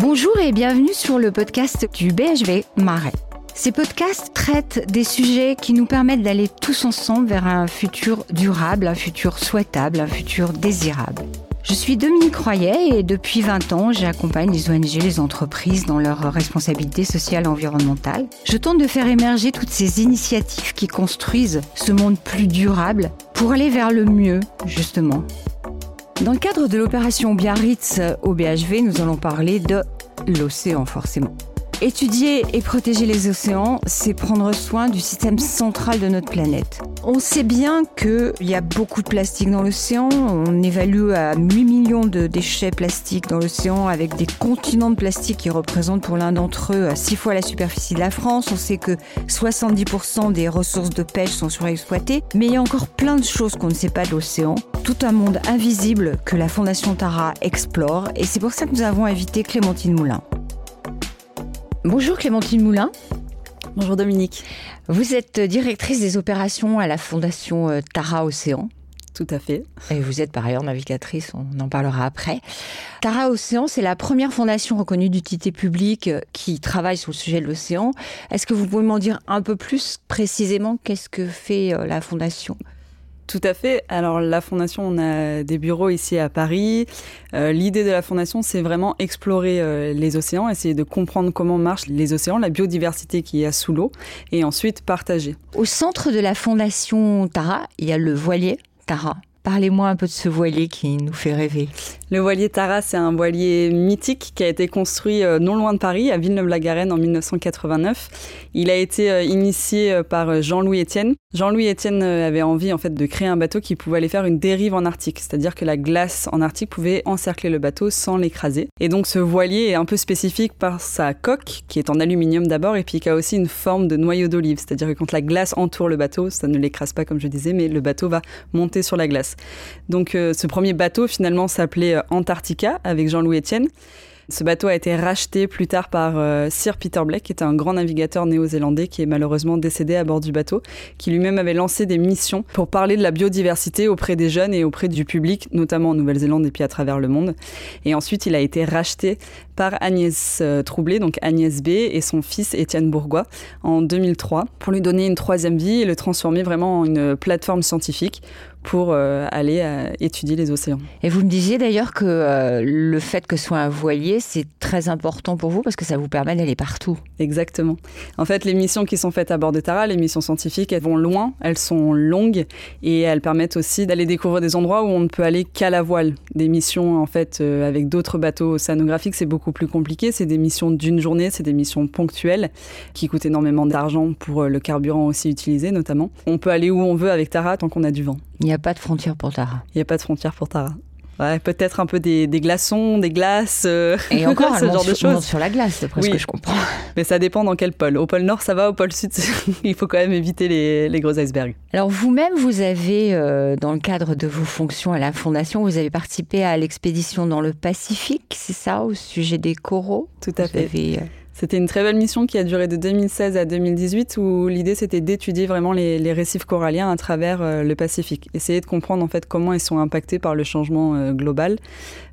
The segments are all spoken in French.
Bonjour et bienvenue sur le podcast du BHV Marais. Ces podcasts traitent des sujets qui nous permettent d'aller tous ensemble vers un futur durable, un futur souhaitable, un futur désirable. Je suis Dominique Royer et depuis 20 ans, j'accompagne les ONG, les entreprises dans leurs responsabilités sociales et environnementales. Je tente de faire émerger toutes ces initiatives qui construisent ce monde plus durable pour aller vers le mieux, justement. Dans le cadre de l'opération Biarritz au BHV, nous allons parler de l'océan forcément. Étudier et protéger les océans, c'est prendre soin du système central de notre planète. On sait bien qu'il y a beaucoup de plastique dans l'océan. On évalue à 8 millions de déchets plastiques dans l'océan avec des continents de plastique qui représentent pour l'un d'entre eux 6 fois la superficie de la France. On sait que 70% des ressources de pêche sont surexploitées. Mais il y a encore plein de choses qu'on ne sait pas de l'océan. Tout un monde invisible que la Fondation Tara explore. Et c'est pour ça que nous avons invité Clémentine Moulin. Bonjour Clémentine Moulin. Bonjour Dominique. Vous êtes directrice des opérations à la Fondation euh, Tara Océan. Tout à fait. Et vous êtes par ailleurs navigatrice, on en parlera après. Tara Océan, c'est la première fondation reconnue d'utilité publique euh, qui travaille sur le sujet de l'océan. Est-ce que vous pouvez m'en dire un peu plus précisément? Qu'est-ce que fait euh, la fondation? Tout à fait. Alors la fondation, on a des bureaux ici à Paris. Euh, l'idée de la fondation, c'est vraiment explorer euh, les océans, essayer de comprendre comment marchent les océans, la biodiversité qui y a sous l'eau, et ensuite partager. Au centre de la fondation Tara, il y a le voilier Tara. Parlez-moi un peu de ce voilier qui nous fait rêver. Le voilier Tara, c'est un voilier mythique qui a été construit euh, non loin de Paris, à Villeneuve-la-Garenne en 1989. Il a été euh, initié euh, par Jean-Louis Etienne. Jean-Louis Etienne avait envie en fait de créer un bateau qui pouvait aller faire une dérive en Arctique, c'est-à-dire que la glace en Arctique pouvait encercler le bateau sans l'écraser. Et donc ce voilier est un peu spécifique par sa coque, qui est en aluminium d'abord, et puis qui a aussi une forme de noyau d'olive, c'est-à-dire que quand la glace entoure le bateau, ça ne l'écrase pas comme je disais, mais le bateau va monter sur la glace. Donc euh, ce premier bateau finalement s'appelait euh, Antarctica avec Jean-Louis Etienne. Ce bateau a été racheté plus tard par euh, Sir Peter Blake, qui était un grand navigateur néo-zélandais qui est malheureusement décédé à bord du bateau, qui lui-même avait lancé des missions pour parler de la biodiversité auprès des jeunes et auprès du public, notamment en Nouvelle-Zélande et puis à travers le monde. Et ensuite, il a été racheté par Agnès Troublé, donc Agnès B, et son fils Étienne Bourgois en 2003, pour lui donner une troisième vie et le transformer vraiment en une plateforme scientifique pour euh, aller euh, étudier les océans. Et vous me disiez d'ailleurs que euh, le fait que ce soit un voilier, c'est très important pour vous parce que ça vous permet d'aller partout. Exactement. En fait, les missions qui sont faites à bord de Tara, les missions scientifiques, elles vont loin, elles sont longues et elles permettent aussi d'aller découvrir des endroits où on ne peut aller qu'à la voile. Des missions en fait avec d'autres bateaux océanographiques, c'est beaucoup plus compliqué. C'est des missions d'une journée, c'est des missions ponctuelles qui coûtent énormément d'argent pour le carburant aussi utilisé notamment. On peut aller où on veut avec Tara tant qu'on a du vent. Il n'y a pas de frontière pour Tara. Il n'y a pas de frontière pour Tara. Ouais, peut-être un peu des, glaçons, des glaces, euh, et encore ce genre de choses. sur la glace, d'après ce que je comprends. Mais ça dépend dans quel pôle. Au pôle Nord, ça va. Au pôle Sud, il faut quand même éviter les, les gros icebergs. Alors vous-même, vous avez, euh, dans le cadre de vos fonctions à la Fondation, vous avez participé à l'expédition dans le Pacifique, c'est ça, au sujet des coraux? Tout à fait. Euh, c'était une très belle mission qui a duré de 2016 à 2018 où l'idée c'était d'étudier vraiment les, récifs coralliens à travers euh, le Pacifique. Essayer de comprendre en fait comment ils sont impactés par le changement euh, global,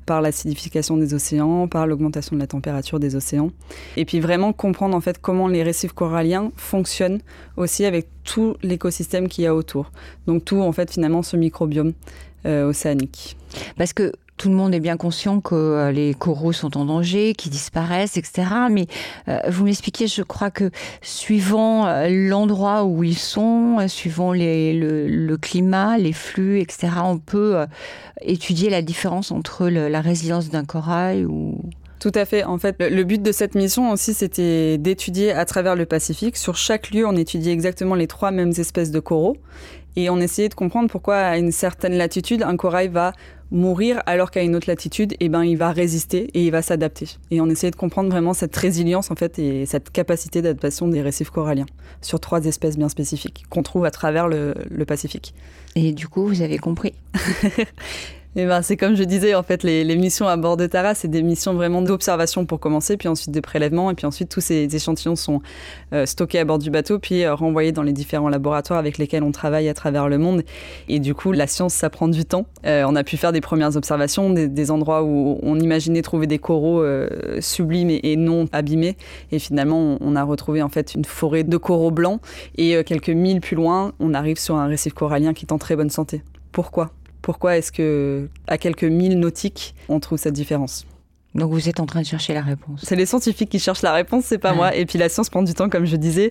par l'acidification des océans, par l'augmentation de la température des océans. Et puis vraiment comprendre en fait comment les récifs coralliens fonctionnent aussi avec tout l'écosystème qu'il y a autour. Donc tout en fait finalement ce microbiome euh, océanique. Parce que tout le monde est bien conscient que euh, les coraux sont en danger, qu'ils disparaissent, etc. Mais euh, vous m'expliquez, je crois que suivant euh, l'endroit où ils sont, suivant le, climat, les flux, etc., on peut étudier la différence entre la résilience d'un corail ou... Tout à fait. En fait, le but de cette mission aussi, c'était d'étudier à travers le Pacifique. Sur chaque lieu, on étudiait exactement les trois mêmes espèces de coraux. Et on essayait de comprendre pourquoi, à une certaine latitude, un corail va mourir alors qu'à une autre latitude, eh ben, il va résister et il va s'adapter. Et on essayait de comprendre vraiment cette résilience en fait et cette capacité d'adaptation des récifs coralliens sur trois espèces bien spécifiques qu'on trouve à travers le, le Pacifique. Et du coup, vous avez compris Et ben, c'est comme je disais, en fait, les, missions à bord de Tara, c'est des missions vraiment d'observation pour commencer, puis ensuite de prélèvement, et puis ensuite tous ces échantillons sont euh, stockés à bord du bateau, puis euh, renvoyés dans les différents laboratoires avec lesquels on travaille à travers le monde. Et du coup, la science, ça prend du temps. Euh, on a pu faire des premières observations, des, endroits où on imaginait trouver des coraux sublimes et, non abîmés, et finalement, on, on, a retrouvé en fait une forêt de coraux blancs, et quelques milles plus loin, on arrive sur un récif corallien qui est en très bonne santé. Pourquoi? Pourquoi est-ce que, à quelques milles nautiques, on trouve cette différence? Donc vous êtes en train de chercher la réponse. C'est les scientifiques qui cherchent la réponse, c'est pas moi. Et puis la science prend du temps, comme je disais.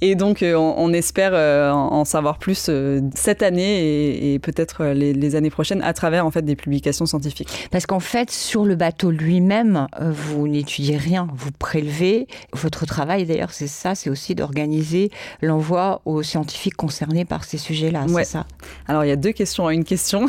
Et donc euh, on, espère euh, en, savoir plus euh, cette année et, peut-être les, années prochaines à travers en fait des publications scientifiques. Parce qu'en fait sur le bateau lui-même, vous n'étudiez rien, vous prélevez. Votre travail d'ailleurs, c'est ça, c'est aussi d'organiser l'envoi aux scientifiques concernés par ces sujets-là. C'est ça? Alors il y a deux questions à une question.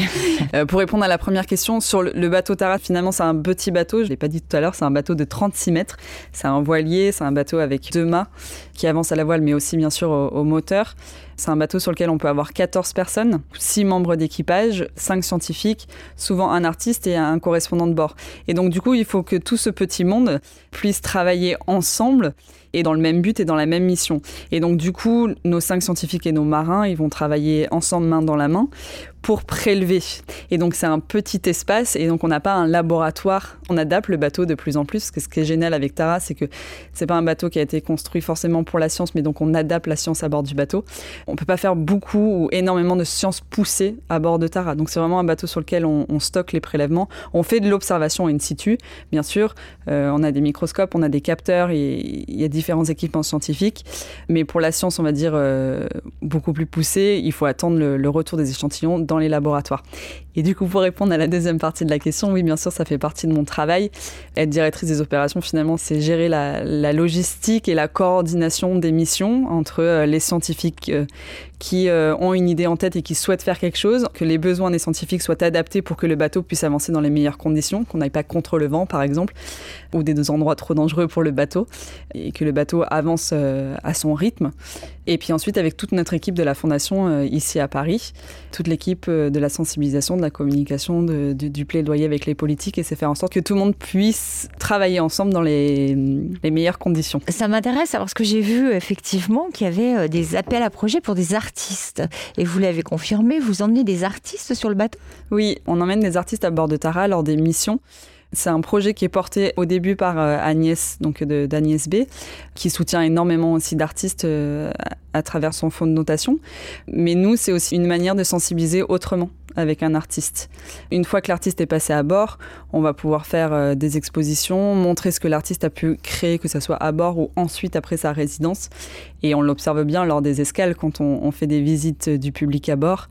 Pour répondre à la première question sur le, bateau Tara, finalement c'est un petit bateau, je ne l'ai pas dit tout à l'heure, c'est un bateau de 36 mètres. C'est un voilier, c'est un bateau avec deux mâts qui avance à la voile, mais aussi bien sûr au, moteur. C'est un bateau sur lequel on peut avoir 14 personnes, 6 membres d'équipage, 5 scientifiques, souvent un artiste et un correspondant de bord. Et donc du coup, il faut que tout ce petit monde puisse travailler ensemble et dans le même but et dans la même mission. Et donc du coup, nos cinq scientifiques et nos marins, ils vont travailler ensemble main dans la main pour prélever. Et donc c'est un petit espace et donc on n'a pas un laboratoire. On adapte le bateau de plus en plus. Ce qui est génial avec Tara, c'est que c'est pas un bateau qui a été construit forcément pour la science, mais donc on adapte la science à bord du bateau. On peut pas faire beaucoup ou énormément de science poussée à bord de Tara. Donc c'est vraiment un bateau sur lequel on, stocke les prélèvements. On fait de l'observation in situ, bien sûr. Euh, on a des microscopes, on a des capteurs il y a différents équipements scientifiques. Mais pour la science, on va dire euh, beaucoup plus poussée, il faut attendre le, retour des échantillons dans les laboratoires. Et du coup, pour répondre à la deuxième partie de la question, oui, bien sûr, ça fait partie de mon travail. Être directrice des opérations, finalement, c'est gérer la, logistique et la coordination des missions entre euh, les scientifiques euh, qui euh, ont une idée en tête et qui souhaitent faire quelque chose, que les besoins des scientifiques soient adaptés pour que le bateau puisse avancer dans les meilleures conditions, qu'on n'aille pas contre le vent, par exemple, ou des endroits trop dangereux pour le bateau, et que le bateau avance à son rythme. Et puis ensuite, avec toute notre équipe de la Fondation ici à Paris, toute l'équipe de la sensibilisation de la communication, du plaidoyer avec les politiques, et c'est faire en sorte que tout le monde puisse travailler ensemble dans les, meilleures conditions. Ça m'intéresse parce que j'ai vu effectivement qu'il y avait euh, des appels à projets pour des artistes. Et vous l'avez confirmé, vous emmenez des artistes sur le bateau Oui, on emmène des artistes à bord de Tara lors des missions. C'est un projet qui est porté au début par euh, Agnès, donc d'Agnès B, qui soutient énormément aussi d'artistes euh, à travers son fonds de notation. Mais nous, c'est aussi une manière de sensibiliser autrement avec un artiste. Une fois que l'artiste est passé à bord, on va pouvoir faire euh, des expositions, montrer ce que l'artiste a pu créer, que ce soit à bord ou ensuite après sa résidence. Et on l'observe bien lors des escales quand on fait des visites du public à bord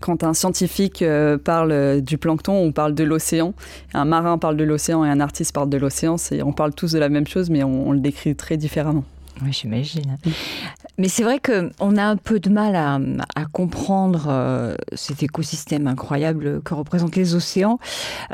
quand un scientifique euh, parle du plancton, on parle de l'océan. Un marin parle de l'océan et un artiste parle de l'océan. On parle tous de la même chose, mais on le décrit très différemment. Oui, j'imagine. Mais c'est vrai qu'on a un peu de mal à, comprendre euh, cet écosystème incroyable que représentent les océans.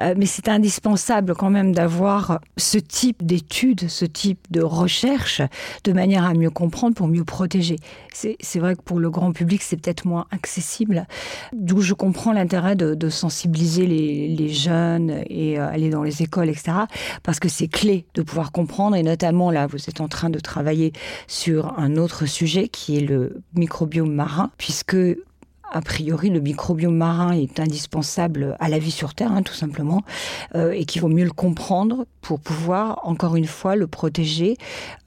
Euh, mais c'est indispensable quand même d'avoir ce type d'études, ce type de recherche, de manière à mieux comprendre pour mieux protéger. C'est vrai que pour le grand public, c'est peut-être moins accessible. D'où je comprends l'intérêt de, sensibiliser les, jeunes et euh, aller dans les écoles, etc. Parce que c'est clé de pouvoir comprendre. Et notamment, là, vous êtes en train de travailler sur un autre sujet qui est le microbiome marin, puisque a priori, le microbiome marin est indispensable à la vie sur Terre, hein, tout simplement, euh, et qu'il vaut mieux le comprendre pour pouvoir, encore une fois, le protéger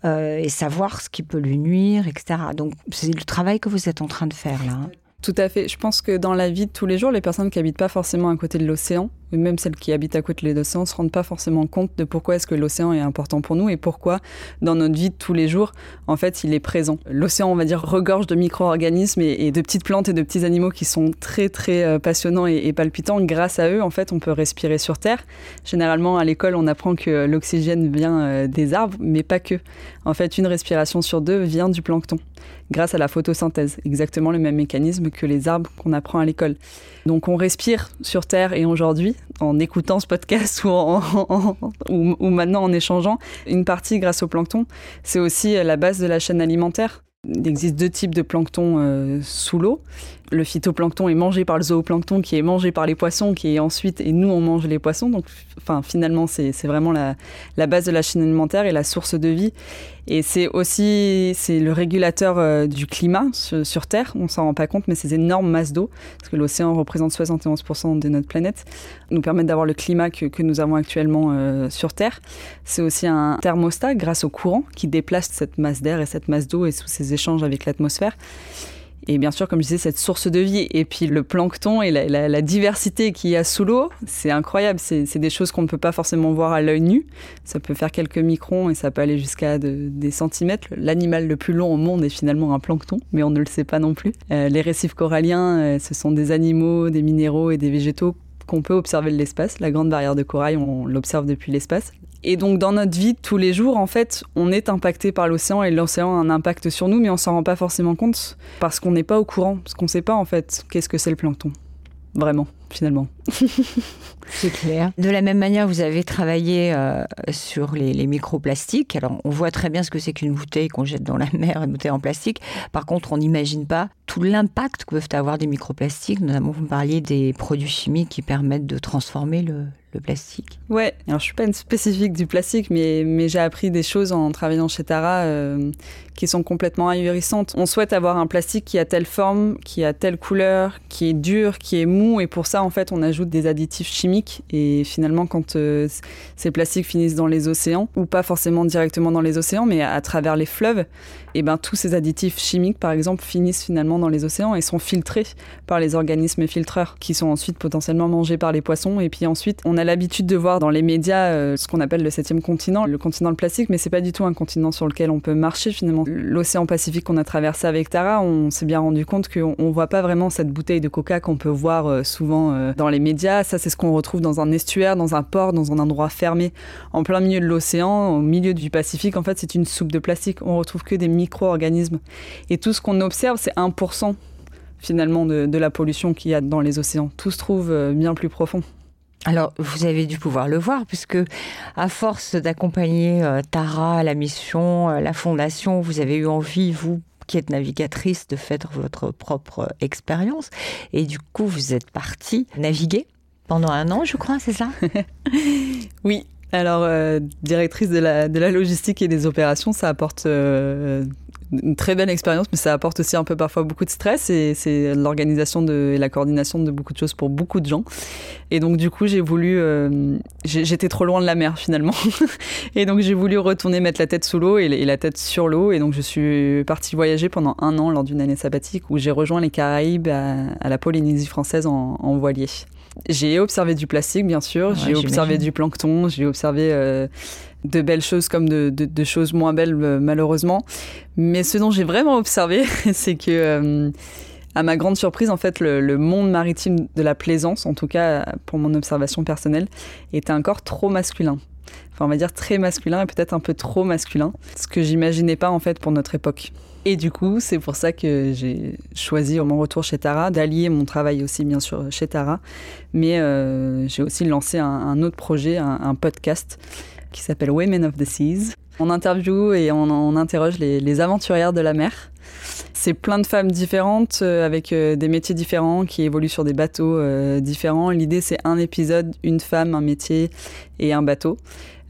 euh, et savoir ce qui peut lui nuire, etc. Donc, c'est le travail que vous êtes en train de faire là. Hein. Tout à fait. Je pense que dans la vie de tous les jours, les personnes qui habitent pas forcément à côté de l'océan, ou même celles qui habitent à côté de l'océan, se rendent pas forcément compte de pourquoi est-ce que l'océan est important pour nous et pourquoi dans notre vie de tous les jours, en fait, il est présent. L'océan, on va dire, regorge de micro-organismes et, de petites plantes et de petits animaux qui sont très très euh, passionnants et, et, palpitants. Grâce à eux, en fait, on peut respirer sur Terre. Généralement, à l'école, on apprend que l'oxygène vient euh, des arbres, mais pas que. En fait, une respiration sur deux vient du plancton grâce à la photosynthèse. Exactement le même mécanisme que les arbres qu'on apprend à l'école. Donc on respire sur Terre et aujourd'hui, en écoutant ce podcast ou, maintenant en échangeant, une partie grâce au plancton, c'est aussi la base de la chaîne alimentaire. Il existe deux types de plancton euh, sous l'eau. Le phytoplancton est mangé par le zooplancton, qui est mangé par les poissons, qui est ensuite, et nous on mange les poissons. Donc, enfin, finalement, c'est vraiment la, base de la chaîne alimentaire et la source de vie. Et c'est aussi c'est le régulateur euh, du climat sur, Terre. On s'en rend pas compte, mais ces énormes masses d'eau, parce que l'océan représente 71% de notre planète, nous permettent d'avoir le climat que, que, nous avons actuellement euh, sur Terre. C'est aussi un thermostat grâce au courant qui déplace cette masse d'air et cette masse d'eau et sous ces échanges avec l'atmosphère. Et bien sûr, comme je disais, cette source de vie et puis le plancton et la, diversité qu'il y a sous l'eau, c'est incroyable. C'est des choses qu'on ne peut pas forcément voir à l'œil nu. Ça peut faire quelques microns et ça peut aller jusqu'à des centimètres. L'animal le plus long au monde est finalement un plancton, mais on ne le sait pas non plus. Euh, les récifs coralliens, euh, ce sont des animaux, des minéraux et des végétaux qu'on peut observer de l'espace. La grande barrière de corail, on l'observe depuis l'espace. Et donc dans notre vie tous les jours, en fait, on est impacté par l'océan et l'océan a un impact sur nous, mais on s'en rend pas forcément compte parce qu'on n'est pas au courant, parce qu'on ne sait pas en fait qu'est-ce que c'est le plancton, vraiment, finalement. C'est clair. De la même manière, vous avez travaillé euh, sur les, microplastiques. Alors, on voit très bien ce que c'est qu'une bouteille qu'on jette dans la mer, une bouteille en plastique. Par contre, on n'imagine pas tout l'impact que peuvent avoir des microplastiques. Notamment, vous me parliez des produits chimiques qui permettent de transformer le, le plastique Ouais, alors je suis pas une spécifique du plastique, mais, mais j'ai appris des choses en travaillant chez Tara euh, qui sont complètement ahurissantes. On souhaite avoir un plastique qui a telle forme, qui a telle couleur, qui est dur, qui est mou, et pour ça, en fait, on ajoute des additifs chimiques. Et finalement, quand euh, ces plastiques finissent dans les océans, ou pas forcément directement dans les océans, mais à, travers les fleuves, et eh ben tous ces additifs chimiques, par exemple, finissent finalement dans les océans et sont filtrés par les organismes filtreurs, qui sont ensuite potentiellement mangés par les poissons, et puis ensuite, on a l'habitude de voir dans les médias euh, ce qu'on appelle le septième continent, le continent de plastique, mais c'est pas du tout un continent sur lequel on peut marcher finalement. L'océan Pacifique qu'on a traversé avec Tara, on s'est bien rendu compte qu'on voit pas vraiment cette bouteille de coca qu'on peut voir euh, souvent euh, dans les médias. Ça, c'est ce qu'on retrouve dans un estuaire, dans un port, dans un endroit fermé, en plein milieu de l'océan, au milieu du Pacifique. En fait, c'est une soupe de plastique. On retrouve que des micro-organismes. Et tout ce qu'on observe, c'est 1% finalement de, la pollution qu'il y a dans les océans. Tout se trouve bien plus profond. Alors, vous avez dû pouvoir le voir, puisque à force d'accompagner euh, Tara, la mission, euh, la fondation, vous avez eu envie, vous qui êtes navigatrice, de faire votre propre expérience. Et du coup, vous êtes partie naviguer pendant un an, je crois, c'est ça? Oui, alors, euh, directrice de la, de la, logistique et des opérations, ça apporte une très belle expérience, mais ça apporte aussi un peu parfois beaucoup de stress et c'est l'organisation et la coordination de beaucoup de choses pour beaucoup de gens. Et donc du coup, j'ai voulu, euh, j'étais trop loin de la mer finalement, et donc j'ai voulu retourner mettre la tête sous l'eau et, la tête sur l'eau. Et donc je suis partie voyager pendant un an lors d'une année sabbatique où j'ai rejoint les Caraïbes à, la Polynésie française en, voilier. J'ai observé du plastique, bien sûr. j'ai observé du plancton. J'ai observé euh, de belles choses comme de, choses moins belles euh, malheureusement. Mais ce dont j'ai vraiment observé, c'est que euh, à ma grande surprise, en fait, le, monde maritime de la plaisance, en tout cas pour mon observation personnelle, était encore trop masculin. Enfin, on va dire très masculin et peut-être un peu trop masculin, ce que j'imaginais pas en fait pour notre époque. Et du coup, c'est pour ça que j'ai choisi, au mon retour chez Tara, d'allier mon travail aussi, bien sûr, chez Tara. Mais euh, j'ai aussi lancé un, autre projet, un podcast qui s'appelle Women of the Seas. On interview et on, interroge les, aventurières de la mer. C'est plein de femmes différentes euh, avec euh, des métiers différents qui évoluent sur des bateaux euh, différents. L'idée, c'est un épisode, une femme, un métier et un bateau.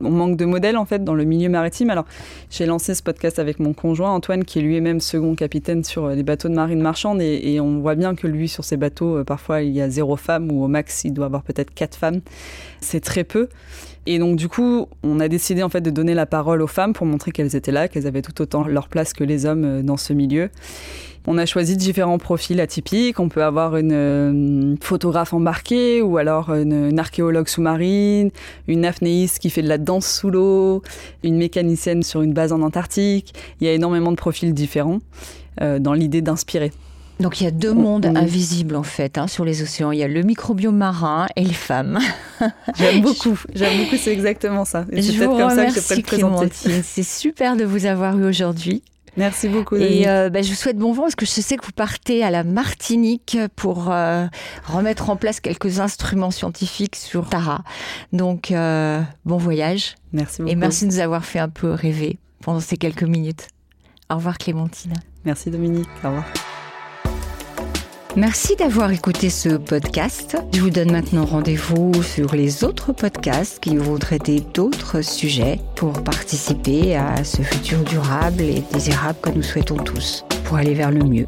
On manque de modèles en fait dans le milieu maritime. Alors j'ai lancé ce podcast avec mon conjoint Antoine qui est lui-même second capitaine sur les bateaux de marine marchande et, et, on voit bien que lui sur ses bateaux parfois il y a zéro femme ou au max il doit avoir peut-être quatre femmes. C'est très peu. Et donc du coup, on a décidé en fait de donner la parole aux femmes pour montrer qu'elles étaient là, qu'elles avaient tout autant leur place que les hommes euh, dans ce milieu. On a choisi différents profils atypiques. On peut avoir une euh, photographe embarquée ou alors une, archéologue sous-marine, une apnéiste qui fait de la danse sous l'eau, une mécanicienne sur une base en Antarctique. Il y a énormément de profils différents euh, dans l'idée d'inspirer. Donc il y a deux mondes invisibles en fait hein, sur les océans. Il y a le microbiome marin et les femmes. J'aime beaucoup, j'aime beaucoup, c'est exactement ça. c'est peut-être comme ça que je peux présenter. C'est super de vous avoir eu aujourd'hui. Merci beaucoup. Et euh, bah, je vous souhaite bon vent parce que je sais que vous partez à la Martinique pour euh, remettre en place quelques instruments scientifiques sur Tara. Donc euh, bon voyage. Merci beaucoup. Et merci de nous avoir fait un peu rêver pendant ces quelques minutes. Au revoir Clémentine. Merci Dominique. Au revoir. Merci d'avoir écouté ce podcast. Je vous donne maintenant rendez-vous sur les autres podcasts qui vont traiter d'autres sujets pour participer à ce futur durable et désirable que nous souhaitons tous, pour aller vers le mieux.